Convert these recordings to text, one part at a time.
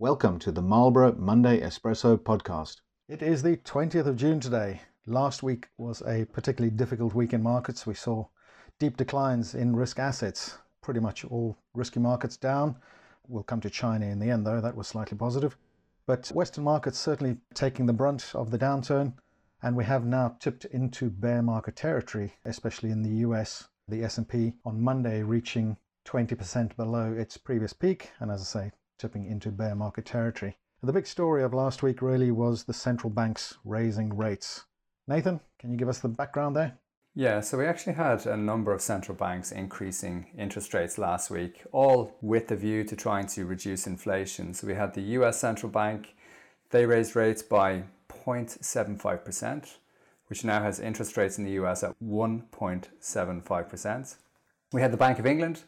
Welcome to the Marlborough Monday Espresso podcast. It is the 20th of June today. Last week was a particularly difficult week in markets. We saw deep declines in risk assets, pretty much all risky markets down. We'll come to China in the end, though, that was slightly positive. But Western markets certainly taking the brunt of the downturn, and we have now tipped into bear market territory, especially in the US. The S&P on Monday reaching 20% below its previous peak, and as I say, tipping into bear market territory. The big story of last week really was the central banks raising rates. Nathan, can you give us the background there? Yeah, so we actually had a number of central banks increasing interest rates last week, all with the view to trying to reduce inflation. So we had the US central bank, they raised rates by 0.75%, which now has interest rates in the US at 1.75%. We had the Bank of England,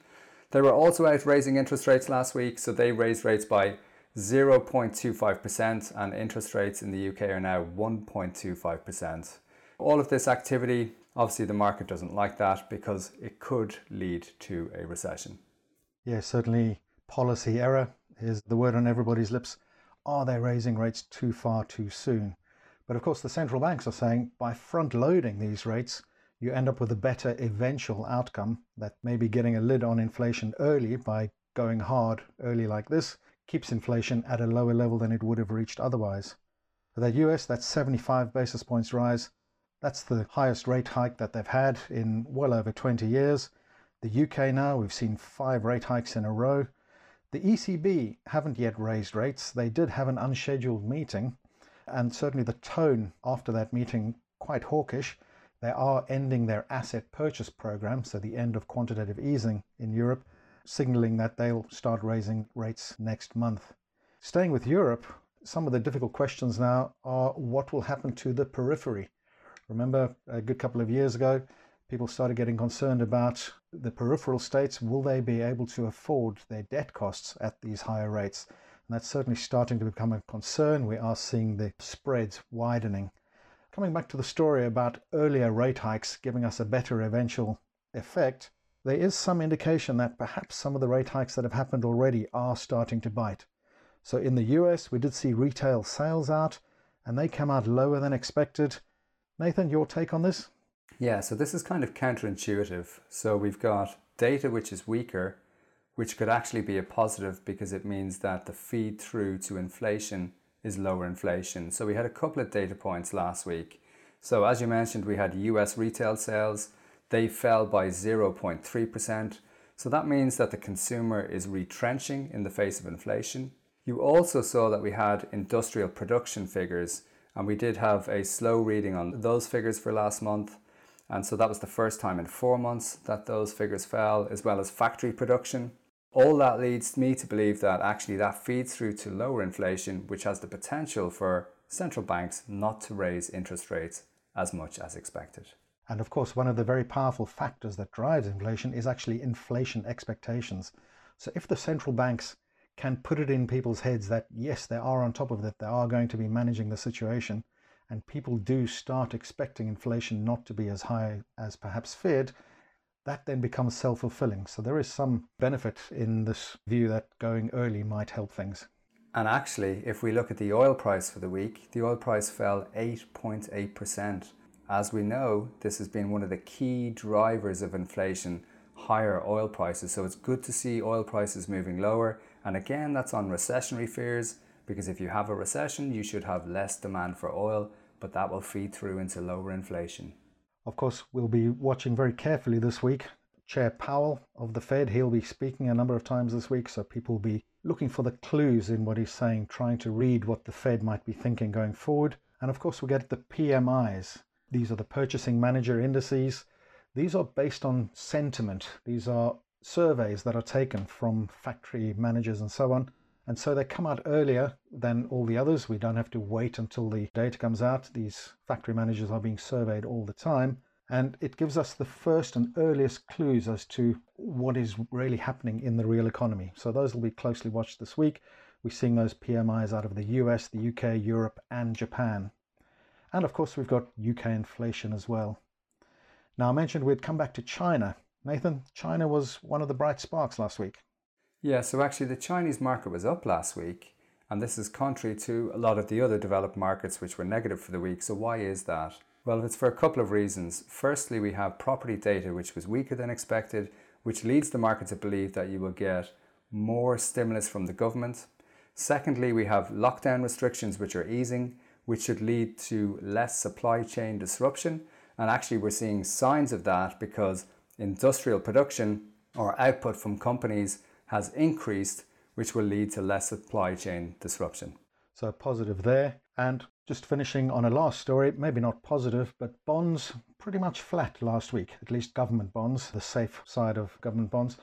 they were also out raising interest rates last week, so they raised rates by 0.25%, and interest rates in the UK are now 1.25%. All of this activity, obviously, the market doesn't like that because it could lead to a recession. Yes, certainly policy error is the word on everybody's lips. Are they raising rates too far too soon? But of course, the central banks are saying by front loading these rates, you end up with a better eventual outcome that maybe getting a lid on inflation early by going hard early like this keeps inflation at a lower level than it would have reached otherwise. For the US, that's 75 basis points rise. That's the highest rate hike that they've had in well over 20 years. The UK now, we've seen five rate hikes in a row. The ECB haven't yet raised rates. They did have an unscheduled meeting, and certainly the tone after that meeting quite hawkish. They are ending their asset purchase program, so the end of quantitative easing in Europe, signaling that they'll start raising rates next month. Staying with Europe, some of the difficult questions now are what will happen to the periphery? Remember, a good couple of years ago, people started getting concerned about the peripheral states. Will they be able to afford their debt costs at these higher rates? And that's certainly starting to become a concern. We are seeing the spreads widening. Coming back to the story about earlier rate hikes giving us a better eventual effect, there is some indication that perhaps some of the rate hikes that have happened already are starting to bite. So in the US, we did see retail sales out and they come out lower than expected. Nathan, your take on this? Yeah, so this is kind of counterintuitive. So we've got data which is weaker, which could actually be a positive because it means that the feed through to inflation is lower inflation. So we had a couple of data points last week. So as you mentioned, we had US retail sales. They fell by 0.3%. So that means that the consumer is retrenching in the face of inflation. You also saw that we had industrial production figures and we did have a slow reading on those figures for last month. And so that was the first time in four months that those figures fell, as well as factory production. All that leads me to believe that actually that feeds through to lower inflation, which has the potential for central banks not to raise interest rates as much as expected. And of course, one of the very powerful factors that drives inflation is actually inflation expectations. So if the central banks can put it in people's heads that yes, they are on top of it, they are going to be managing the situation, and people do start expecting inflation not to be as high as perhaps feared, that then becomes self fulfilling. So there is some benefit in this view that going early might help things. And actually, if we look at the oil price for the week, the oil price fell 8.8%. As we know, this has been one of the key drivers of inflation, higher oil prices. So it's good to see oil prices moving lower. And again, that's on recessionary fears, because if you have a recession, you should have less demand for oil, but that will feed through into lower inflation. Of course, we'll be watching very carefully this week. Chair Powell of the Fed, he'll be speaking a number of times this week, so people will be looking for the clues in what he's saying, trying to read what the Fed might be thinking going forward. And of course, we get the PMIs. These are the purchasing manager indices. These are based on sentiment. These are surveys that are taken from factory managers and so on. And so they come out earlier than all the others. We don't have to wait until the data comes out. These factory managers are being surveyed all the time. And it gives us the first and earliest clues as to what is really happening in the real economy. So those will be closely watched this week. We're seeing those PMIs out of the US, the UK, Europe, and Japan. And of course, we've got UK inflation as well. Now, I mentioned we'd come back to China. Nathan, China was one of the bright sparks last week. Yeah, so actually the Chinese market was up last week And this is contrary to a lot of the other developed markets which were negative for the week. So, why is that? Well, it's for a couple of reasons. Firstly, we have property data which was weaker than expected, which leads the market to believe that you will get more stimulus from the government. Secondly, we have lockdown restrictions which are easing, which should lead to less supply chain disruption. And actually, we're seeing signs of that because industrial production or output from companies has increased, which will lead to less supply chain disruption. So, positive there. And just finishing on a last story, maybe not positive, but bonds pretty much flat last week, at least government bonds, the safe side of government bonds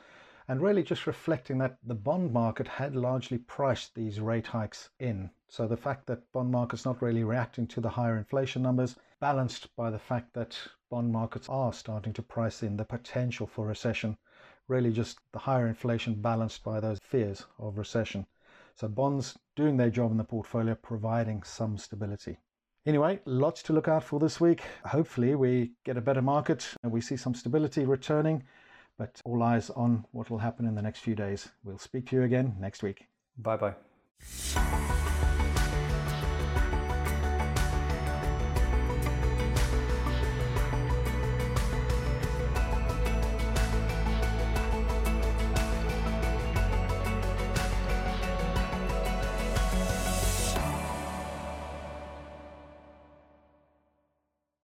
and really just reflecting that the bond market had largely priced these rate hikes in. So the fact that bond markets not really reacting to the higher inflation numbers, balanced by the fact that bond markets are starting to price in the potential for recession, really just the higher inflation balanced by those fears of recession. So bonds doing their job in the portfolio, providing some stability. Anyway, lots to look out for this week. Hopefully, we get a better market and we see some stability returning but all eyes on what will happen in the next few days. We'll speak to you again next week. Bye bye.